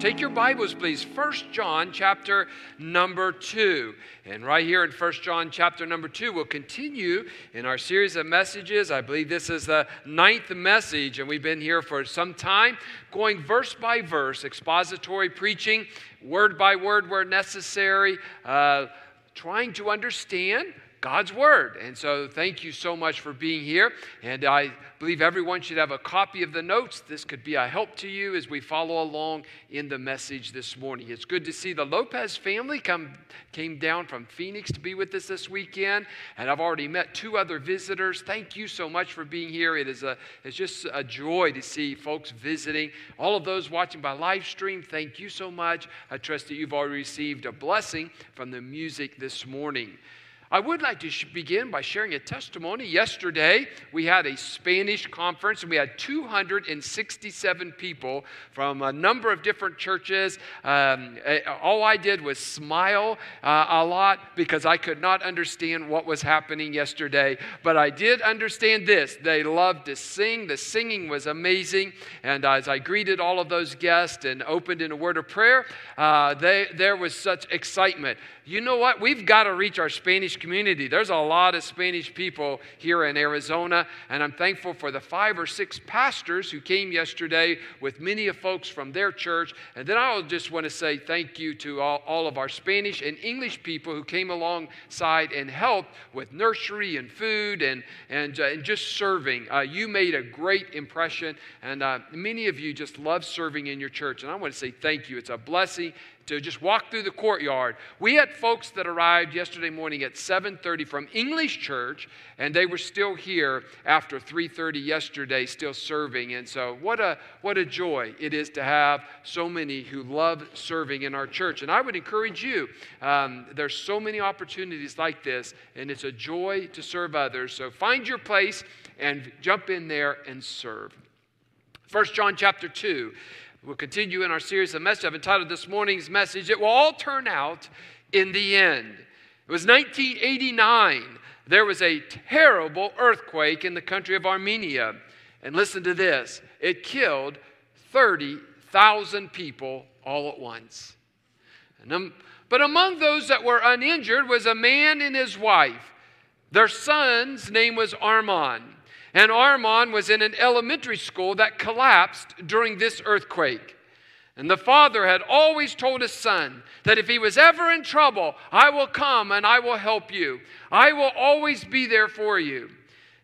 Take your Bibles, please. First John chapter number 2. And right here in First John chapter number 2, we'll continue in our series of messages. I believe this is the ninth message, and we've been here for some time, going verse by verse, expository preaching, word by word where necessary, uh, trying to understand God's Word. And so, thank you so much for being here. And I believe everyone should have a copy of the notes. This could be a help to you as we follow along in the message this morning. It's good to see the Lopez family come came down from Phoenix to be with us this weekend, and I've already met two other visitors. Thank you so much for being here. It is a it's just a joy to see folks visiting. All of those watching by live stream, thank you so much. I trust that you've already received a blessing from the music this morning. I would like to begin by sharing a testimony. Yesterday, we had a Spanish conference and we had 267 people from a number of different churches. Um, eh, all I did was smile uh, a lot because I could not understand what was happening yesterday. But I did understand this they loved to sing, the singing was amazing. And as I greeted all of those guests and opened in a word of prayer, uh, they, there was such excitement you know what? We've got to reach our Spanish community. There's a lot of Spanish people here in Arizona, and I'm thankful for the five or six pastors who came yesterday with many of folks from their church. And then I just want to say thank you to all, all of our Spanish and English people who came alongside and helped with nursery and food and, and, uh, and just serving. Uh, you made a great impression, and uh, many of you just love serving in your church. And I want to say thank you. It's a blessing to just walk through the courtyard. We had folks that arrived yesterday morning at 7:30 from English Church, and they were still here after 3:30 yesterday, still serving. And so, what a what a joy it is to have so many who love serving in our church. And I would encourage you. Um, there's so many opportunities like this, and it's a joy to serve others. So find your place and jump in there and serve. First John chapter 2. We'll continue in our series of messages. I've entitled this morning's message, It Will All Turn Out in the End. It was 1989. There was a terrible earthquake in the country of Armenia. And listen to this it killed 30,000 people all at once. Um, but among those that were uninjured was a man and his wife. Their son's name was Armand. And Armand was in an elementary school that collapsed during this earthquake. And the father had always told his son that if he was ever in trouble, I will come and I will help you. I will always be there for you.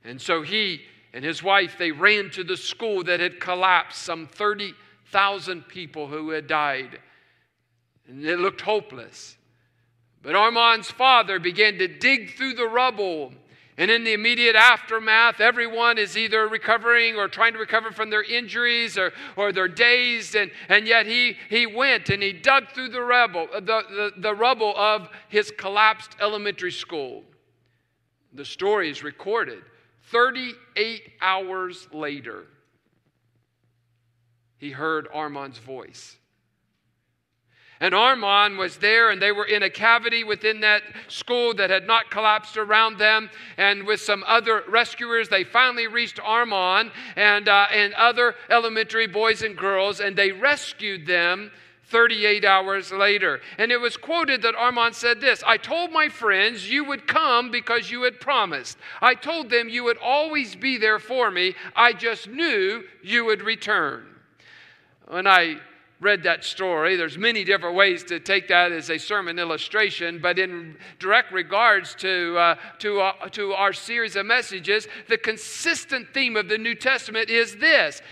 And so he and his wife, they ran to the school that had collapsed, some 30,000 people who had died. And it looked hopeless. But Armand's father began to dig through the rubble and in the immediate aftermath, everyone is either recovering or trying to recover from their injuries or, or they're dazed. And, and yet he, he went and he dug through the, rebel, uh, the, the, the rubble of his collapsed elementary school. The story is recorded 38 hours later. He heard Armand's voice. And Armand was there, and they were in a cavity within that school that had not collapsed around them. And with some other rescuers, they finally reached Armand and, uh, and other elementary boys and girls, and they rescued them 38 hours later. And it was quoted that Armand said this I told my friends you would come because you had promised. I told them you would always be there for me. I just knew you would return. When I read that story. There's many different ways to take that as a sermon illustration, but in direct regards to, uh, to, uh, to our series of messages, the consistent theme of the New Testament is this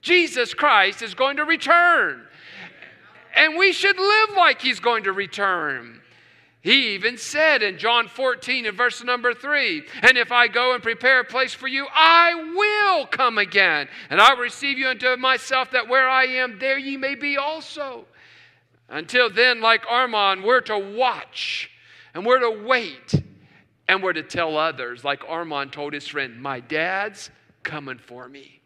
Jesus Christ is going to return. And we should live like he's going to return. He even said in John 14 and verse number 3 And if I go and prepare a place for you, I will come again, and I will receive you unto myself, that where I am, there ye may be also. Until then, like Armand, we're to watch and we're to wait and we're to tell others, like Armand told his friend, My dad's coming for me.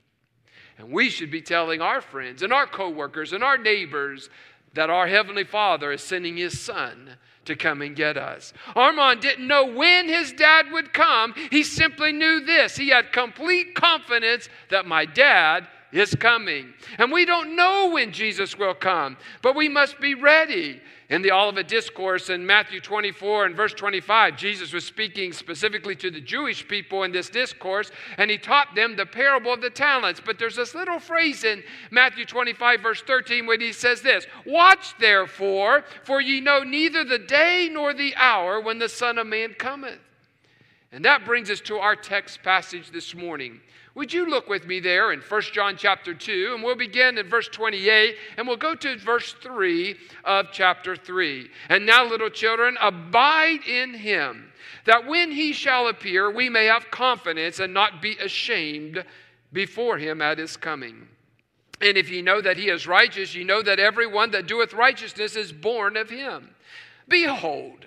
And we should be telling our friends and our coworkers and our neighbors that our Heavenly Father is sending His Son to come and get us. Armand didn't know when his dad would come. He simply knew this. He had complete confidence that my dad is coming. And we don't know when Jesus will come, but we must be ready. In the Olivet Discourse in Matthew 24 and verse 25, Jesus was speaking specifically to the Jewish people in this discourse, and he taught them the parable of the talents. But there's this little phrase in Matthew 25, verse 13, where he says this Watch therefore, for ye know neither the day nor the hour when the Son of Man cometh. And that brings us to our text passage this morning. Would you look with me there in 1 John chapter 2, and we'll begin in verse 28, and we'll go to verse 3 of chapter 3. And now, little children, abide in him, that when he shall appear, we may have confidence and not be ashamed before him at his coming. And if ye know that he is righteous, ye know that every one that doeth righteousness is born of him. Behold,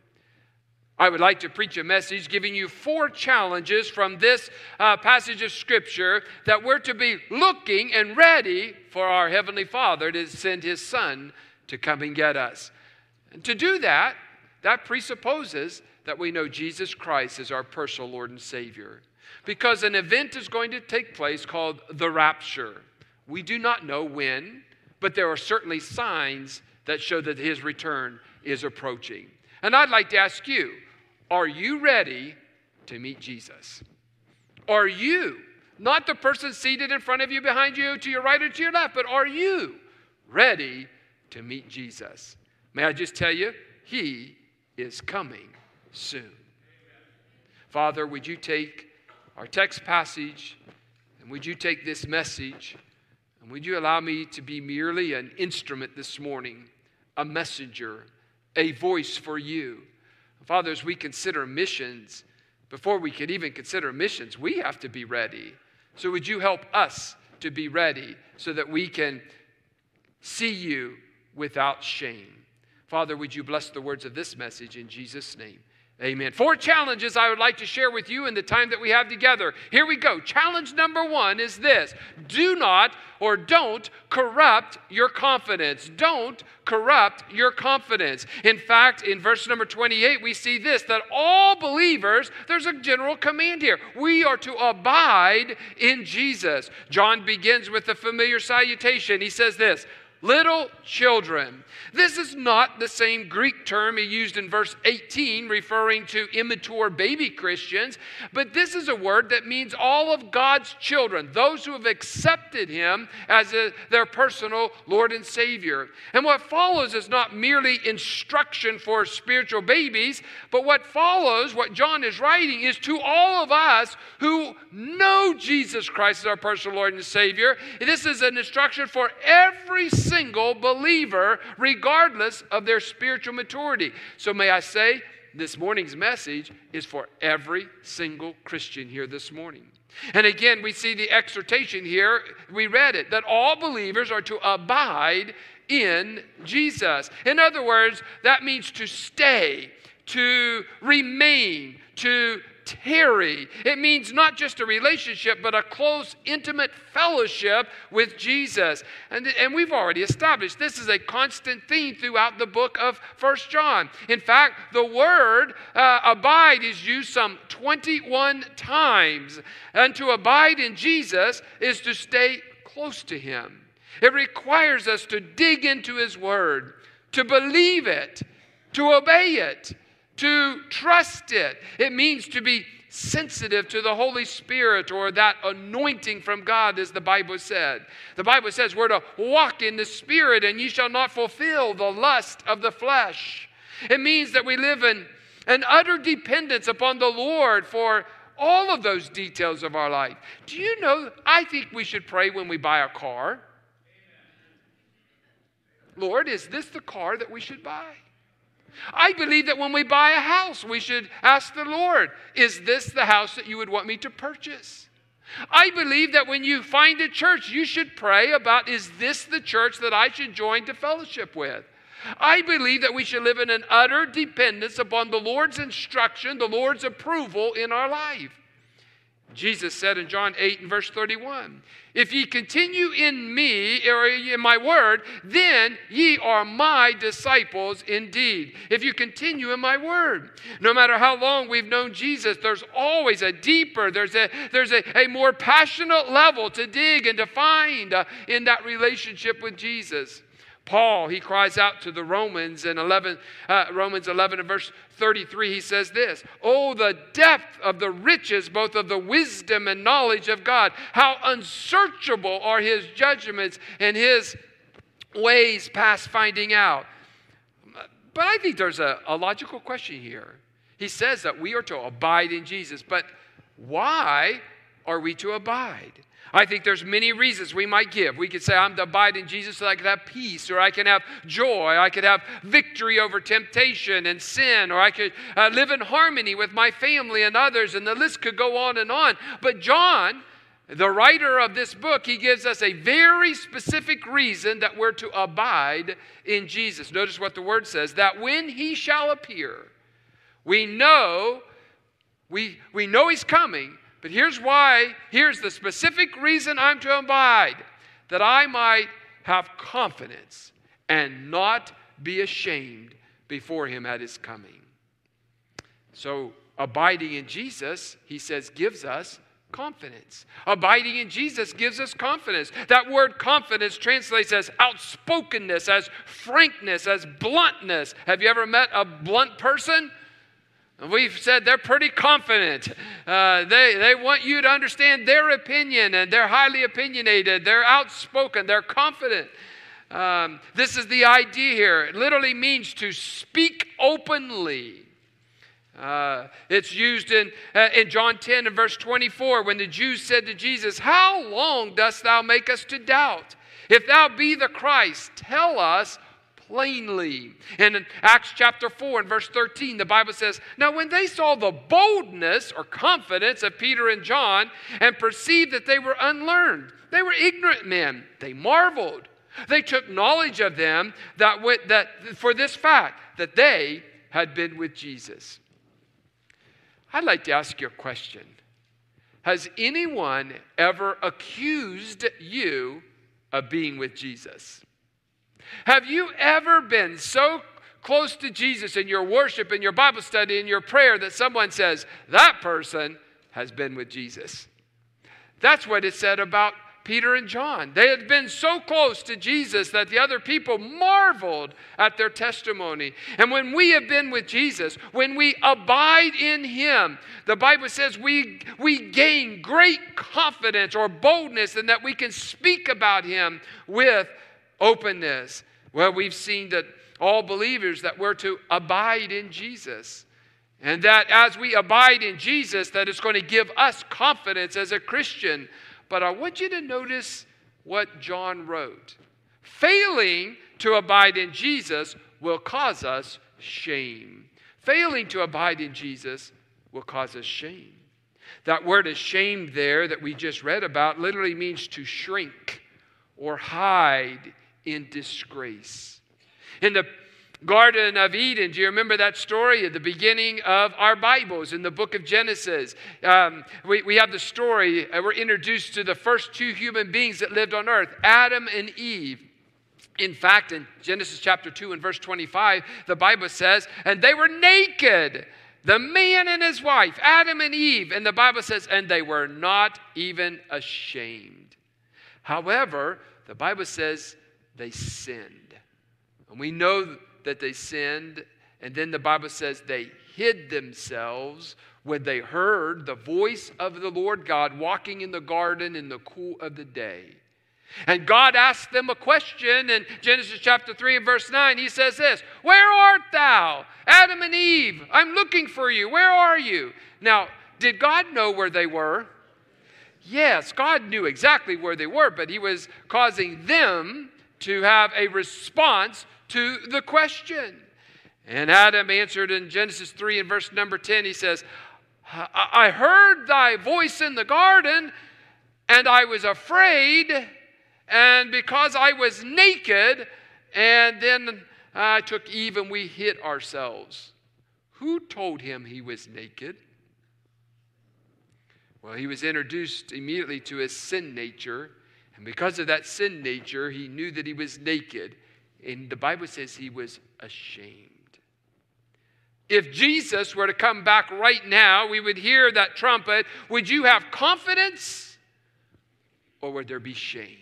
I would like to preach a message giving you four challenges from this uh, passage of Scripture that we're to be looking and ready for our Heavenly Father to send His Son to come and get us. And to do that, that presupposes that we know Jesus Christ is our personal Lord and Savior. Because an event is going to take place called the rapture. We do not know when, but there are certainly signs that show that His return is approaching. And I'd like to ask you, are you ready to meet Jesus? Are you, not the person seated in front of you, behind you, to your right or to your left, but are you ready to meet Jesus? May I just tell you, He is coming soon. Father, would you take our text passage and would you take this message and would you allow me to be merely an instrument this morning, a messenger, a voice for you? Father, as we consider missions, before we can even consider missions, we have to be ready. So, would you help us to be ready so that we can see you without shame? Father, would you bless the words of this message in Jesus' name? Amen. Four challenges I would like to share with you in the time that we have together. Here we go. Challenge number one is this do not or don't corrupt your confidence. Don't corrupt your confidence. In fact, in verse number 28, we see this that all believers, there's a general command here. We are to abide in Jesus. John begins with the familiar salutation. He says this little children. This is not the same Greek term he used in verse 18, referring to immature baby Christians, but this is a word that means all of God's children, those who have accepted him as a, their personal Lord and Savior. And what follows is not merely instruction for spiritual babies, but what follows, what John is writing, is to all of us who know Jesus Christ as our personal Lord and Savior. This is an instruction for every single believer, regardless of their spiritual maturity. So, may I say, this morning's message is for every single Christian here this morning. And again, we see the exhortation here. We read it that all believers are to abide in Jesus. In other words, that means to stay, to remain, to tarry. It means not just a relationship, but a close, intimate fellowship with Jesus. And, and we've already established this is a constant theme throughout the book of First John. In fact, the word uh, abide is used some 21 times. And to abide in Jesus is to stay close to Him. It requires us to dig into His Word, to believe it, to obey it to trust it. It means to be sensitive to the Holy Spirit or that anointing from God, as the Bible said. The Bible says we're to walk in the Spirit, and ye shall not fulfill the lust of the flesh. It means that we live in an utter dependence upon the Lord for all of those details of our life. Do you know? I think we should pray when we buy a car. Lord, is this the car that we should buy? I believe that when we buy a house, we should ask the Lord, is this the house that you would want me to purchase? I believe that when you find a church, you should pray about, is this the church that I should join to fellowship with? I believe that we should live in an utter dependence upon the Lord's instruction, the Lord's approval in our life. Jesus said in John 8 and verse 31 If ye continue in me, or in my word, then ye are my disciples indeed. If you continue in my word. No matter how long we've known Jesus, there's always a deeper, there's a, there's a, a more passionate level to dig and to find uh, in that relationship with Jesus. Paul, he cries out to the Romans in 11, uh, Romans 11 and verse 33, he says this Oh, the depth of the riches, both of the wisdom and knowledge of God. How unsearchable are his judgments and his ways past finding out. But I think there's a, a logical question here. He says that we are to abide in Jesus, but why are we to abide? I think there's many reasons we might give. We could say, I'm to abide in Jesus so I can have peace, or I can have joy, I could have victory over temptation and sin, or I could uh, live in harmony with my family and others, and the list could go on and on. But John, the writer of this book, he gives us a very specific reason that we're to abide in Jesus. Notice what the word says that when he shall appear, we know we, we know he's coming but here's why, here's the specific reason I'm to abide that I might have confidence and not be ashamed before him at his coming. So, abiding in Jesus, he says, gives us confidence. Abiding in Jesus gives us confidence. That word confidence translates as outspokenness, as frankness, as bluntness. Have you ever met a blunt person? We've said they're pretty confident. Uh, they, they want you to understand their opinion, and they're highly opinionated. They're outspoken. They're confident. Um, this is the idea here. It literally means to speak openly. Uh, it's used in, uh, in John 10 and verse 24 when the Jews said to Jesus, How long dost thou make us to doubt? If thou be the Christ, tell us plainly. And in Acts chapter 4 and verse 13, the Bible says, Now when they saw the boldness or confidence of Peter and John and perceived that they were unlearned, they were ignorant men, they marveled. They took knowledge of them that, went, that for this fact that they had been with Jesus. I'd like to ask you a question. Has anyone ever accused you of being with Jesus? Have you ever been so close to Jesus in your worship, in your Bible study, in your prayer that someone says, that person has been with Jesus? That's what it said about Peter and John. They had been so close to Jesus that the other people marveled at their testimony. And when we have been with Jesus, when we abide in Him, the Bible says we, we gain great confidence or boldness in that we can speak about Him with openness. Well, we've seen that all believers that we're to abide in Jesus. And that as we abide in Jesus, that it's going to give us confidence as a Christian. But I want you to notice what John wrote. Failing to abide in Jesus will cause us shame. Failing to abide in Jesus will cause us shame. That word ashamed there that we just read about literally means to shrink or hide in disgrace. In the Garden of Eden, do you remember that story at the beginning of our Bibles in the book of Genesis? Um, we, we have the story, uh, we're introduced to the first two human beings that lived on earth, Adam and Eve. In fact, in Genesis chapter 2 and verse 25, the Bible says, and they were naked, the man and his wife, Adam and Eve. And the Bible says, and they were not even ashamed. However, the Bible says they sinned. And we know that they sinned. And then the Bible says they hid themselves when they heard the voice of the Lord God walking in the garden in the cool of the day. And God asked them a question in Genesis chapter 3 and verse 9. He says this Where art thou? Adam and Eve, I'm looking for you. Where are you? Now, did God know where they were? Yes, God knew exactly where they were, but He was causing them to have a response to the question. And Adam answered in Genesis 3 and verse number 10, he says, I heard thy voice in the garden, and I was afraid, and because I was naked, and then uh, I took Eve and we hid ourselves. Who told him he was naked? Well, he was introduced immediately to his sin nature. And because of that sin nature, he knew that he was naked. And the Bible says he was ashamed. If Jesus were to come back right now, we would hear that trumpet. Would you have confidence or would there be shame?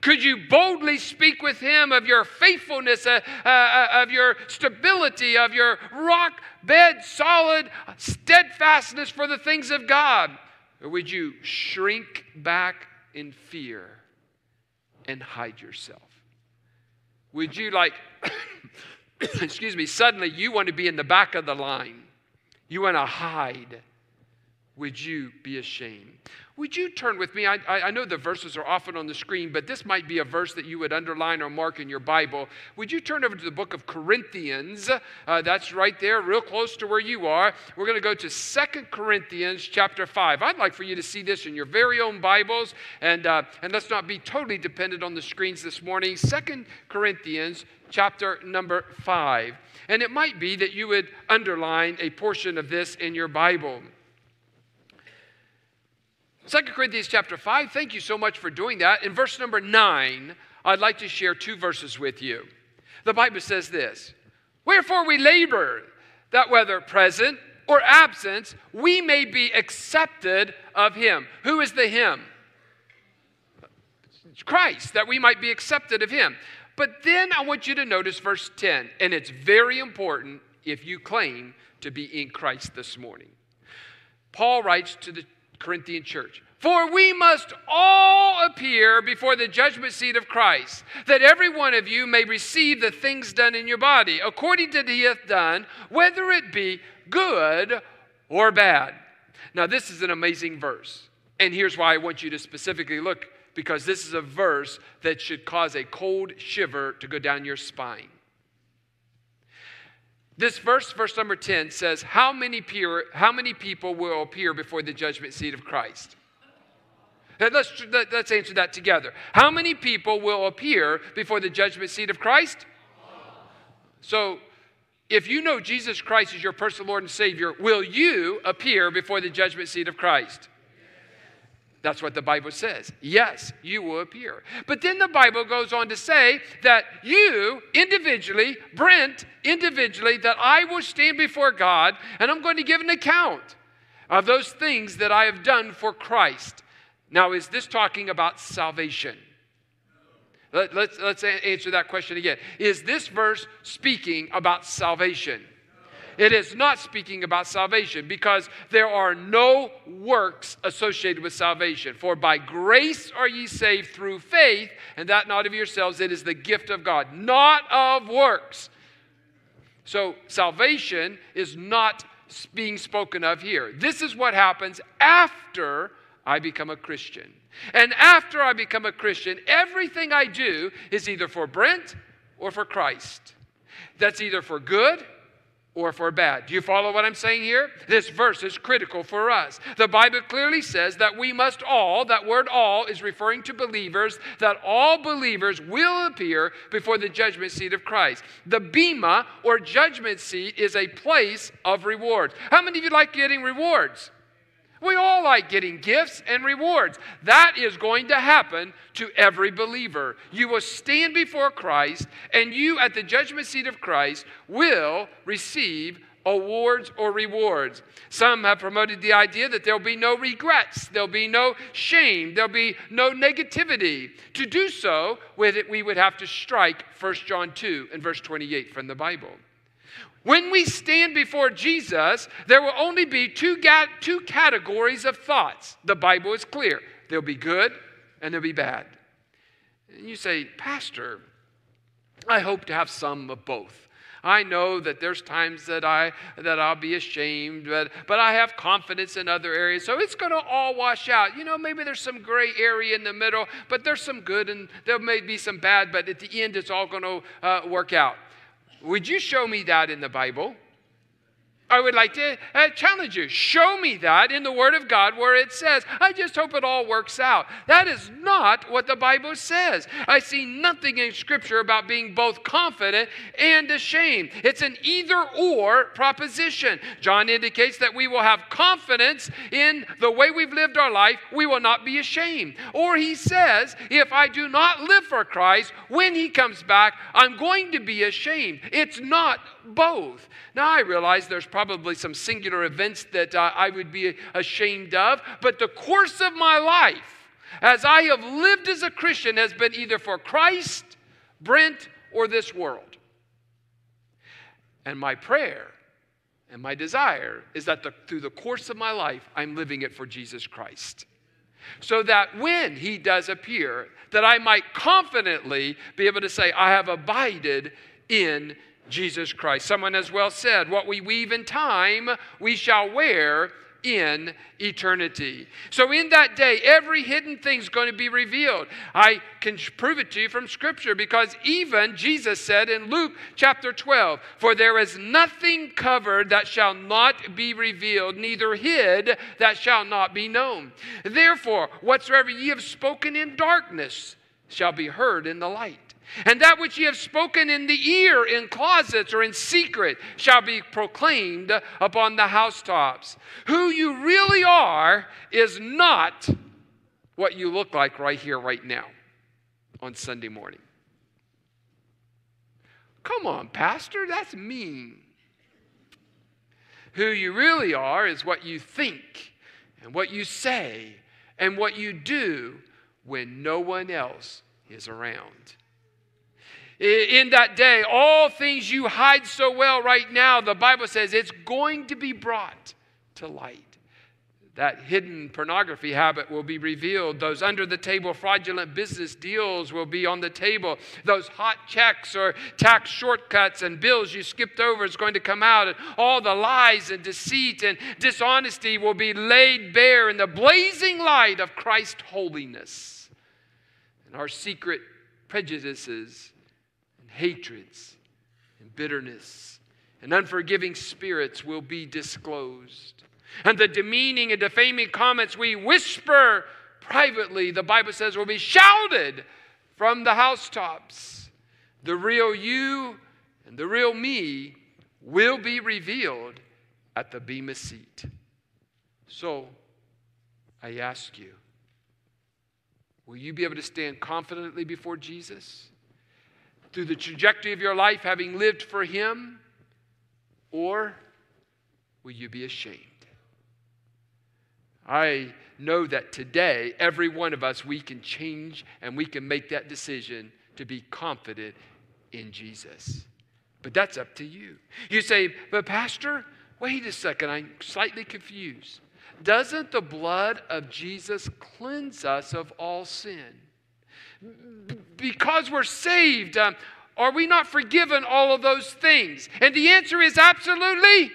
Could you boldly speak with him of your faithfulness, uh, uh, uh, of your stability, of your rock bed solid steadfastness for the things of God? Or would you shrink back in fear and hide yourself? Would you, like, excuse me, suddenly you want to be in the back of the line? You want to hide? Would you be ashamed? Would you turn with me? I, I, know the verses are often on the screen, but this might be a verse that you would underline or mark in your Bible. Would you turn over to the book of Corinthians? Uh, that's right there, real close to where you are. We're going to go to Second Corinthians chapter 5. I'd like for you to see this in your very own Bibles, and, uh, and let's not be totally dependent on the screens this morning. Second Corinthians chapter number 5. And it might be that you would underline a portion of this in your Bible. 2 Corinthians chapter 5, thank you so much for doing that. In verse number 9, I'd like to share two verses with you. The Bible says this Wherefore we labor, that whether present or absent, we may be accepted of him. Who is the him? Christ, that we might be accepted of him. But then I want you to notice verse 10, and it's very important if you claim to be in Christ this morning. Paul writes to the Corinthian church. For we must all appear before the judgment seat of Christ, that every one of you may receive the things done in your body, according to he hath done, whether it be good or bad. Now, this is an amazing verse. And here's why I want you to specifically look, because this is a verse that should cause a cold shiver to go down your spine. This verse, verse number 10, says, How many, peer, how many people will appear before the judgment seat of Christ? Let's, let's answer that together. How many people will appear before the judgment seat of Christ? So, if you know Jesus Christ is your personal Lord and Savior, will you appear before the judgment seat of Christ? That's what the Bible says. Yes, you will appear. But then the Bible goes on to say that you individually, Brent individually, that I will stand before God and I'm going to give an account of those things that I have done for Christ. Now, is this talking about salvation? Let, us let's, let's answer that question again. Is this verse speaking about salvation? It is not speaking about salvation because there are no works associated with salvation. For by grace are ye saved through faith, and that not of yourselves, it is the gift of God, not of works. So salvation is not being spoken of here. This is what happens after I become a Christian. And after I become a Christian, everything I do is either for Brent or for Christ. That's either for good or for bad. Do you follow what I'm saying here? This verse is critical for us. The Bible clearly says that we must all, that word all is referring to believers, that all believers will appear before the judgment seat of Christ. The Bema or judgment seat is a place of rewards. How many of you like getting rewards? We all like getting gifts and rewards. That is going to happen to every believer. You will stand before Christ, and you, at the judgment seat of Christ, will receive awards or rewards. Some have promoted the idea that there'll be no regrets, there'll be no shame, there'll be no negativity. To do so, we would have to strike 1 John 2 and verse 28 from the Bible. When we stand before Jesus, there will only be two, ga- two categories of thoughts. The Bible is clear there'll be good and there'll be bad. And you say, Pastor, I hope to have some of both. I know that there's times that I that I'll be ashamed, but but I have confidence in other areas. So it's going to all wash out. You know, maybe there's some gray area in the middle, but there's some good and there may be some bad, but at the end it's all going to uh, work out. Would you show me that in the Bible? I would like to uh, challenge you. Show me that in the Word of God where it says, I just hope it all works out. That is not what the Bible says. I see nothing in Scripture about being both confident and ashamed. It's an either or proposition. John indicates that we will have confidence in the way we've lived our life, we will not be ashamed. Or he says, if I do not live for Christ, when he comes back, I'm going to be ashamed. It's not both. Now, I realize there's probably some singular events that uh, I would be ashamed of, but the course of my life, as I have lived as a Christian, has been either for Christ, Brent, or this world. And my prayer and my desire is that the, through the course of my life, I'm living it for Jesus Christ. So that when he does appear, that I might confidently be able to say, I have abided in Jesus Christ. Someone has well said, What we weave in time, we shall wear in eternity. So, in that day, every hidden thing is going to be revealed. I can prove it to you from Scripture because even Jesus said in Luke chapter 12, For there is nothing covered that shall not be revealed, neither hid that shall not be known. Therefore, whatsoever ye have spoken in darkness shall be heard in the light. And that which ye have spoken in the ear, in closets, or in secret, shall be proclaimed upon the housetops. Who you really are is not what you look like right here, right now, on Sunday morning. Come on, Pastor, that's mean. Who you really are is what you think, and what you say, and what you do when no one else is around. In that day, all things you hide so well right now, the Bible says it's going to be brought to light. That hidden pornography habit will be revealed. Those under the table fraudulent business deals will be on the table. Those hot checks or tax shortcuts and bills you skipped over is going to come out. And all the lies and deceit and dishonesty will be laid bare in the blazing light of Christ's holiness. And our secret prejudices hatreds and bitterness and unforgiving spirits will be disclosed. And the demeaning and defaming comments we whisper privately, the Bible says, will be shouted from the housetops. The real you and the real me will be revealed at the Bema seat. So, I ask you, will you be able to stand confidently before Jesus? Through the trajectory of your life having lived for Him? Or will you be ashamed? I know that today, every one of us, we can change and we can make that decision to be confident in Jesus. But that's up to you. You say, but Pastor, wait a second, I'm slightly confused. Doesn't the blood of Jesus cleanse us of all sin? Because we're saved, um, are we not forgiven all of those things? And the answer is absolutely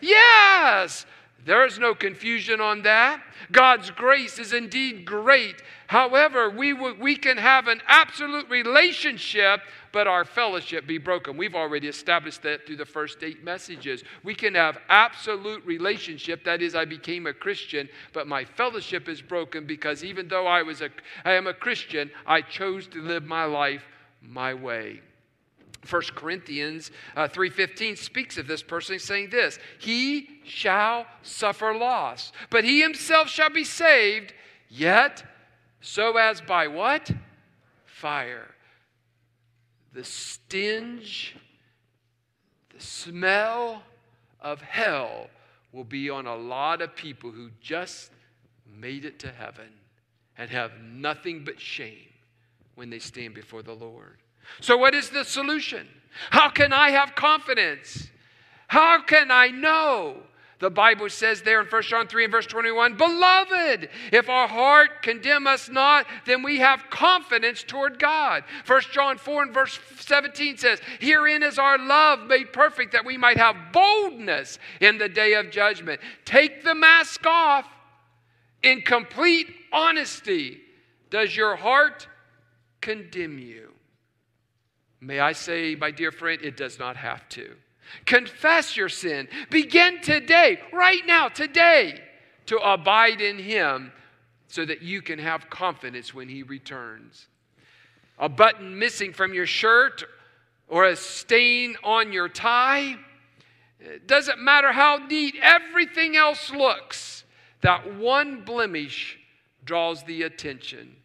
yes. There is no confusion on that. God's grace is indeed great. However, we, w- we can have an absolute relationship, but our fellowship be broken. We've already established that through the first eight messages. We can have absolute relationship, that is, I became a Christian, but my fellowship is broken because even though I, was a, I am a Christian, I chose to live my life my way. 1 Corinthians uh, 3:15 speaks of this person saying this, he shall suffer loss, but he himself shall be saved, yet so as by what? Fire. The stench, the smell of hell will be on a lot of people who just made it to heaven and have nothing but shame when they stand before the Lord. So, what is the solution? How can I have confidence? How can I know The Bible says there in 1 John 3 and verse 21 Beloved, if our heart condemn us not, then we have confidence toward God. 1 John 4 and verse 17 says, Herein is our love made perfect, that we might have boldness in the day of judgment. Take the mask off in complete honesty. Does your heart condemn you? May I say, my dear friend, it does not have to. Confess your sin. Begin today, right now, today, to abide in Him so that you can have confidence when He returns. A button missing from your shirt or a stain on your tie. It doesn't matter how neat everything else looks, that one blemish draws the attention.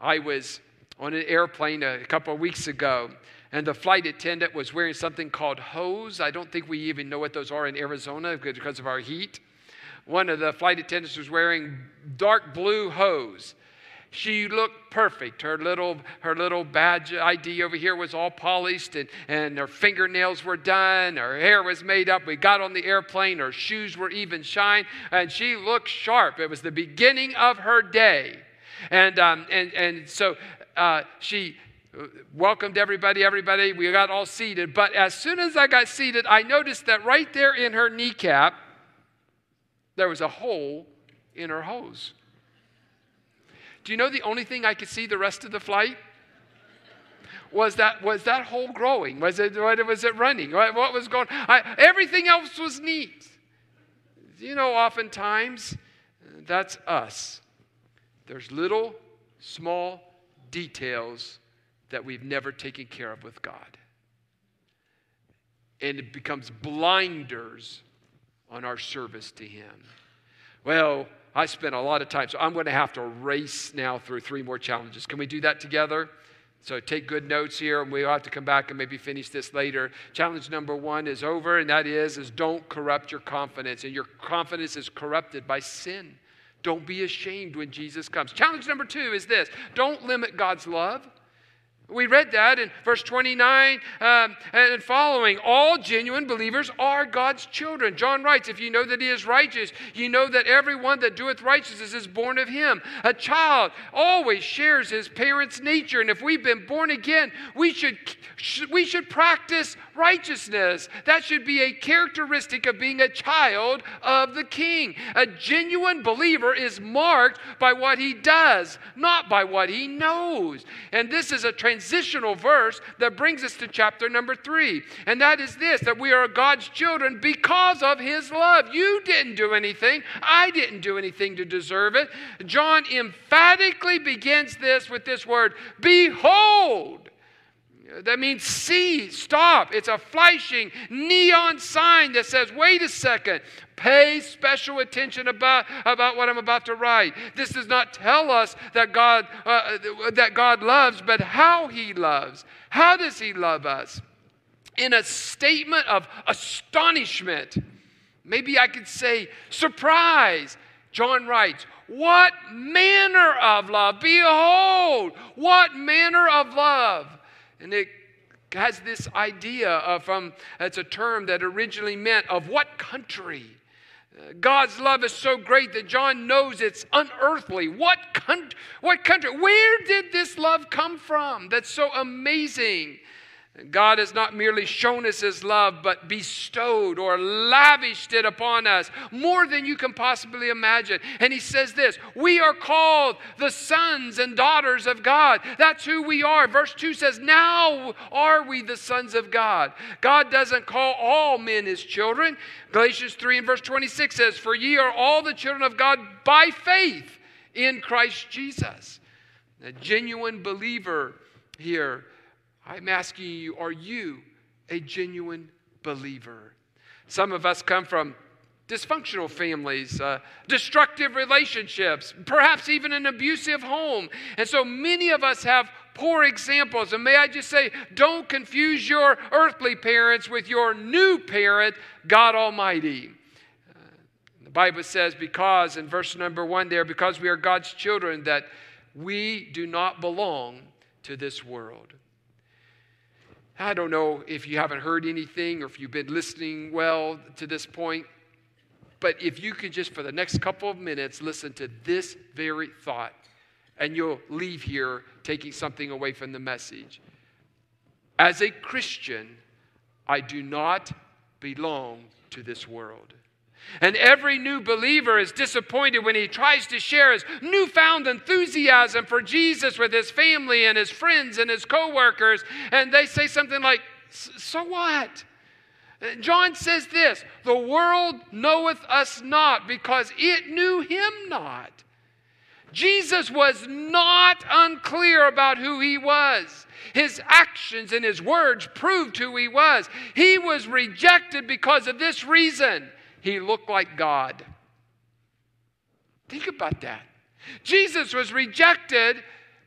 I was on an airplane a couple of weeks ago and the flight attendant was wearing something called hose. I don't think we even know what those are in Arizona because of our heat. One of the flight attendants was wearing dark blue hose. She looked perfect. Her little, her little badge ID over here was all polished, and, and her fingernails were done. Her hair was made up. We got on the airplane. Her shoes were even shine, and she looked sharp. It was the beginning of her day. And, um, and, and so uh, she, welcomed everybody, everybody. We got all seated. But as soon as I got seated, I noticed that right there in her kneecap, there was a hole in her hose. Do you know the only thing I could see the rest of the flight? Was that, was that hole growing? Was it, was it running? What was going on? Everything else was neat. You know, oftentimes, that's us. There's little, small details that we've never taken care of with God. And it becomes blinders on our service to Him. Well, I spent a lot of time, so I'm going to have to race now through three more challenges. Can we do that together? So take good notes here, and we'll have to come back and maybe finish this later. Challenge number one is over, and that is, is don't corrupt your confidence. And your confidence is corrupted by sin. Don't be ashamed when Jesus comes. Challenge number two is this don't limit God's love. We read that in verse 29 um, and following. All genuine believers are God's children. John writes, If you know that he is righteous, you know that everyone that doeth righteousness is born of him. A child always shares his parents' nature. And if we've been born again, we should, we should practice righteousness. That should be a characteristic of being a child of the king. A genuine believer is marked by what he does, not by what he knows. And this is a transitional verse that brings us to chapter number three. And that is this that we are God's children because of his love. You didn't do anything, I didn't do anything to deserve it. John emphatically begins this with this word Behold. That means see, stop. It's a flashing neon sign that says, wait a second, Pay special attention about, about what I'm about to write. This does not tell us that God, uh, that God loves, but how He loves. How does He love us? In a statement of astonishment, maybe I could say surprise. John writes, What manner of love? Behold, what manner of love. And it has this idea of, um, it's a term that originally meant of what country? God's love is so great that John knows it's unearthly. What, con- what country? Where did this love come from that's so amazing? God has not merely shown us his love, but bestowed or lavished it upon us more than you can possibly imagine. And he says this We are called the sons and daughters of God. That's who we are. Verse 2 says, Now are we the sons of God. God doesn't call all men his children. Galatians 3 and verse 26 says, For ye are all the children of God by faith in Christ Jesus. A genuine believer here I'm asking you, are you a genuine believer? Some of us come from dysfunctional families, uh, destructive relationships, perhaps even an abusive home. And so many of us have poor examples. And may I just say, don't confuse your earthly parents with your new parent, God Almighty. Uh, the Bible says, because, in verse number one there, because we are God's children, that we do not belong to this world. I don't know if you haven't heard anything or if you've been listening well to this point. But if you could just for the next couple of minutes listen to this very thought, and you'll leave here taking something away from the message. As a Christian, I do not belong to this world. And every new believer is disappointed when he tries to share his newfound enthusiasm for Jesus with his family and his friends and his coworkers. And they say something like, So what? John says this The world knoweth us not because it knew him not. Jesus was not unclear about who he was. His actions and his words proved who he was. He was rejected because of this reason he looked like God. Think about that. Jesus was rejected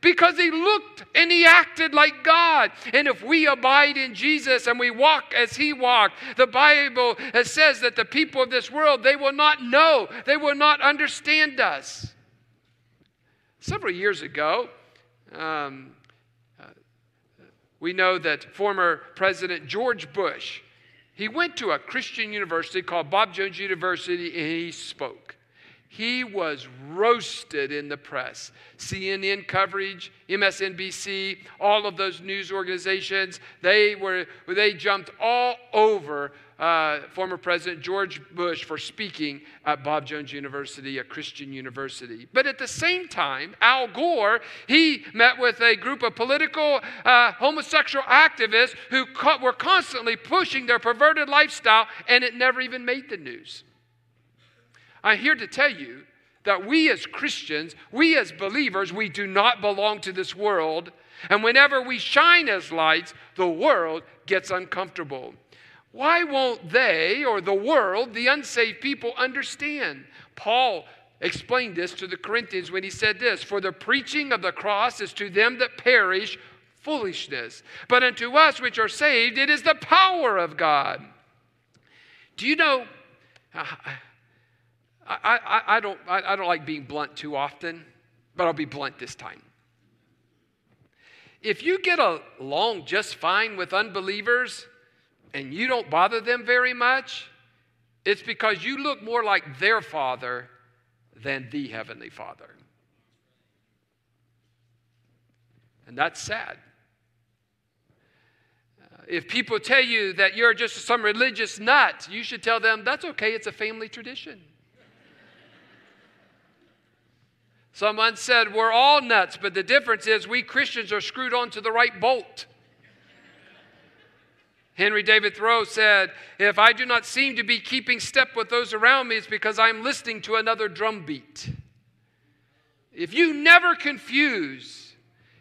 because he looked and he acted like God. And if we abide in Jesus and we walk as he walked, the Bible says that the people of this world, they will not know, they will not understand us. Several years ago, um, uh, we know that former President George Bush, he went to a Christian university called Bob Jones University and he spoke. He was roasted in the press. CNN coverage, MSNBC, all of those news organizations, they were they jumped all over uh, former President George Bush for speaking at Bob Jones University, a Christian university. But at the same time, Al Gore, he met with a group of political uh, homosexual activists who co- were constantly pushing their perverted lifestyle, and it never even made the news. I'm here to tell you that we as Christians, we as believers, we do not belong to this world. And whenever we shine as lights, the world gets uncomfortable. Why won't they or the world, the unsaved people, understand? Paul explained this to the Corinthians when he said this For the preaching of the cross is to them that perish foolishness, but unto us which are saved, it is the power of God. Do you know? I, I, I don't, I, I don't like being blunt too often, but I'll be blunt this time. If you get along just fine with unbelievers, and you don't bother them very much, it's because you look more like their father than the Heavenly Father. And that's sad. Uh, if people tell you that you're just some religious nut, you should tell them that's okay, it's a family tradition. Someone said, We're all nuts, but the difference is we Christians are screwed onto the right bolt. Henry David Thoreau said, If I do not seem to be keeping step with those around me, it's because I'm listening to another drumbeat. If you never confuse,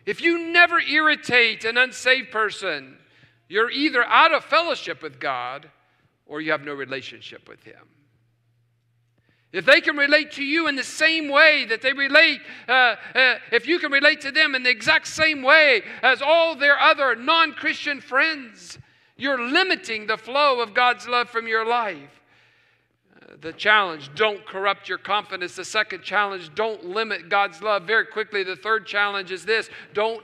if you never irritate an unsaved person, you're either out of fellowship with God or you have no relationship with Him. If they can relate to you in the same way that they relate, uh, uh, if you can relate to them in the exact same way as all their other non Christian friends, you're limiting the flow of God's love from your life. The challenge don't corrupt your confidence. The second challenge don't limit God's love. Very quickly, the third challenge is this don't,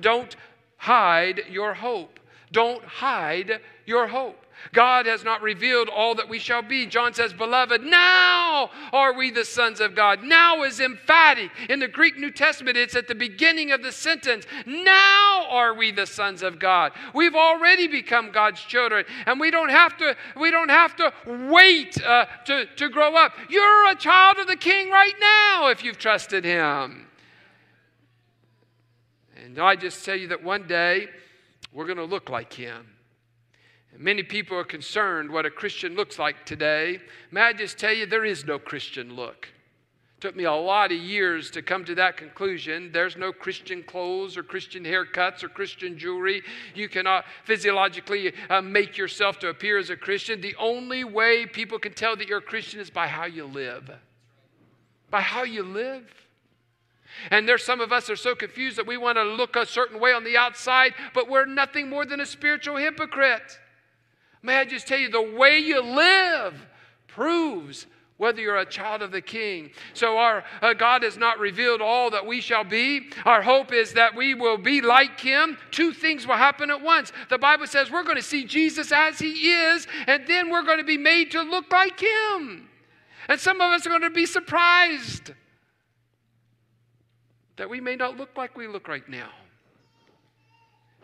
don't hide your hope. Don't hide your hope. God has not revealed all that we shall be. John says, Beloved, now are we the sons of God. Now is emphatic. In the Greek New Testament, it's at the beginning of the sentence. Now are we the sons of God. We've already become God's children, and we don't have to, we don't have to wait uh, to, to grow up. You're a child of the King right now if you've trusted Him. And I just tell you that one day we're going to look like Him. Many people are concerned what a Christian looks like today. May I just tell you, there is no Christian look. It took me a lot of years to come to that conclusion. There's no Christian clothes or Christian haircuts or Christian jewelry. You cannot physiologically uh, make yourself to appear as a Christian. The only way people can tell that you're a Christian is by how you live. By how you live. And there's some of us are so confused that we want to look a certain way on the outside, but we're nothing more than a spiritual hypocrite. May I just tell you, the way you live proves whether you're a child of the king. So, our uh, God has not revealed all that we shall be. Our hope is that we will be like him. Two things will happen at once. The Bible says we're going to see Jesus as he is, and then we're going to be made to look like him. And some of us are going to be surprised that we may not look like we look right now.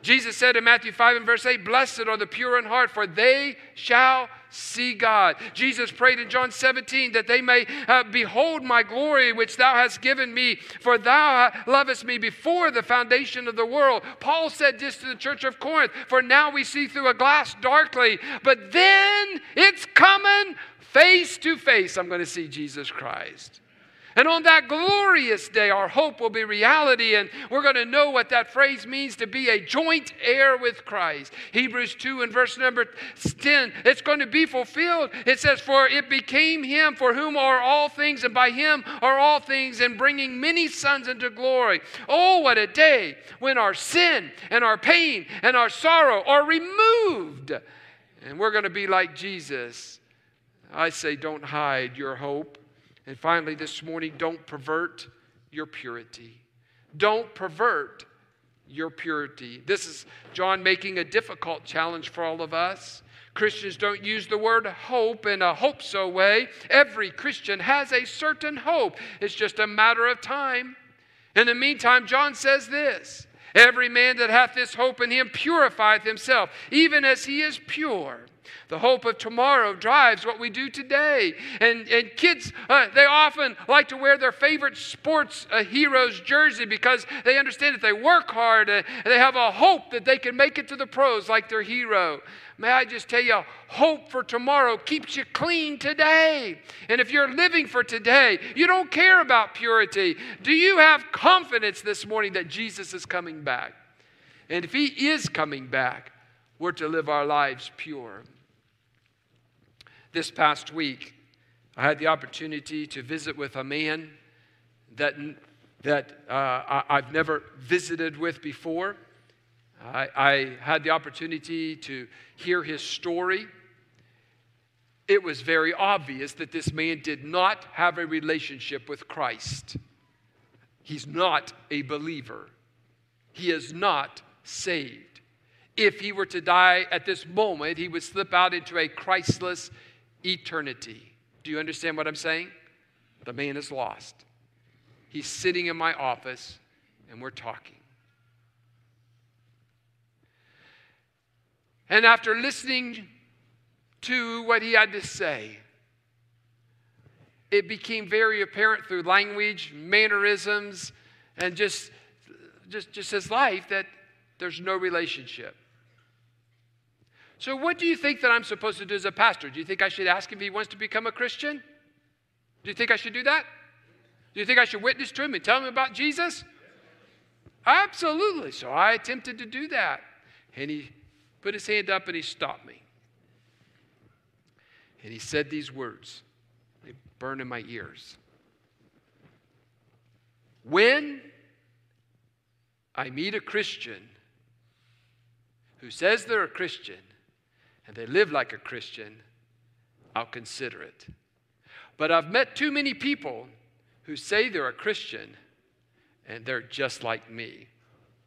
Jesus said in Matthew 5 and verse 8, Blessed are the pure in heart, for they shall see God. Jesus prayed in John 17 that they may uh, behold my glory which thou hast given me, for thou lovest me before the foundation of the world. Paul said this to the church of Corinth, for now we see through a glass darkly, but then it's coming face to face. I'm going to see Jesus Christ. And on that glorious day, our hope will be reality, and we're going to know what that phrase means to be a joint heir with Christ. Hebrews 2 and verse number 10, it's going to be fulfilled. It says, For it became him for whom are all things, and by him are all things, and bringing many sons into glory. Oh, what a day when our sin and our pain and our sorrow are removed. And we're going to be like Jesus. I say, don't hide your hope. And finally, this morning, don't pervert your purity. Don't pervert your purity. This is John making a difficult challenge for all of us. Christians don't use the word hope in a hope so way. Every Christian has a certain hope, it's just a matter of time. In the meantime, John says this Every man that hath this hope in him purifieth himself, even as he is pure. The hope of tomorrow drives what we do today. And, and kids, uh, they often like to wear their favorite sports uh, heroes jersey because they understand that they work hard uh, and they have a hope that they can make it to the pros like their hero. May I just tell you, hope for tomorrow keeps you clean today. And if you're living for today, you don't care about purity. Do you have confidence this morning that Jesus is coming back? And if he is coming back, we're to live our lives pure. This past week, I had the opportunity to visit with a man that, that uh, I've never visited with before. I, I had the opportunity to hear his story. It was very obvious that this man did not have a relationship with Christ. He's not a believer. He is not saved. If he were to die at this moment, he would slip out into a Christless eternity. Do you understand what I'm saying? The man is lost. He's sitting in my office and we're talking. And after listening to what he had to say, it became very apparent through language, mannerisms, and just, just, just his life that there's no relationship. So, what do you think that I'm supposed to do as a pastor? Do you think I should ask him if he wants to become a Christian? Do you think I should do that? Do you think I should witness to him and tell him about Jesus? Absolutely. So I attempted to do that. And he put his hand up and he stopped me. And he said these words. They burn in my ears. When I meet a Christian who says they're a Christian and they live like a Christian, I'll consider it. But I've met too many people who say they're a Christian and they're just like me.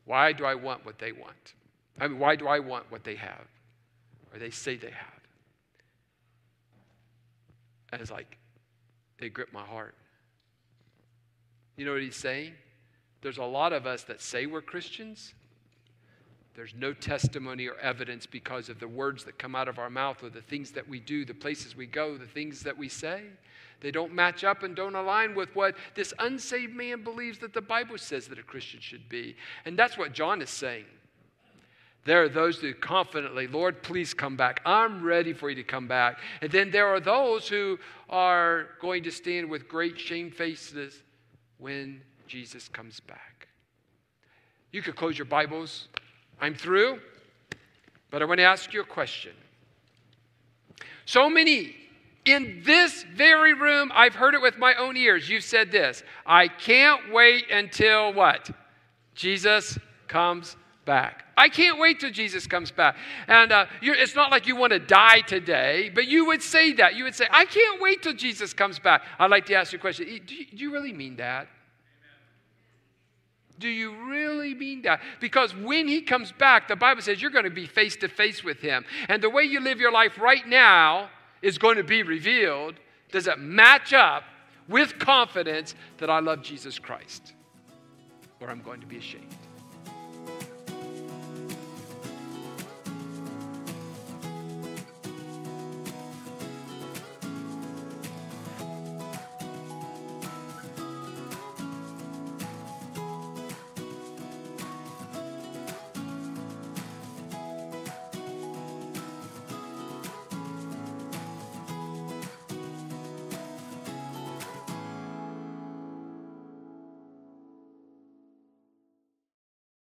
Why do I want what they want? I mean, why do I want what they have or they say they have? And it's like, they grip my heart. You know what he's saying? There's a lot of us that say we're Christians, there's no testimony or evidence because of the words that come out of our mouth or the things that we do, the places we go, the things that we say. They don't match up and don't align with what this unsaved man believes that the Bible says that a Christian should be. And that's what John is saying. There are those who confidently, Lord, please come back. I'm ready for you to come back. And then there are those who are going to stand with great shamefacedness when Jesus comes back. You could close your Bibles. I'm through, but I want to ask you a question. So many in this very room, I've heard it with my own ears. You've said this I can't wait until what? Jesus comes back. I can't wait till Jesus comes back. And uh, it's not like you want to die today, but you would say that. You would say, I can't wait till Jesus comes back. I'd like to ask you a question. Do you, do you really mean that? Do you really mean that? Because when he comes back, the Bible says you're going to be face to face with him. And the way you live your life right now is going to be revealed Does it match up with confidence that I love Jesus Christ? Or I'm going to be ashamed.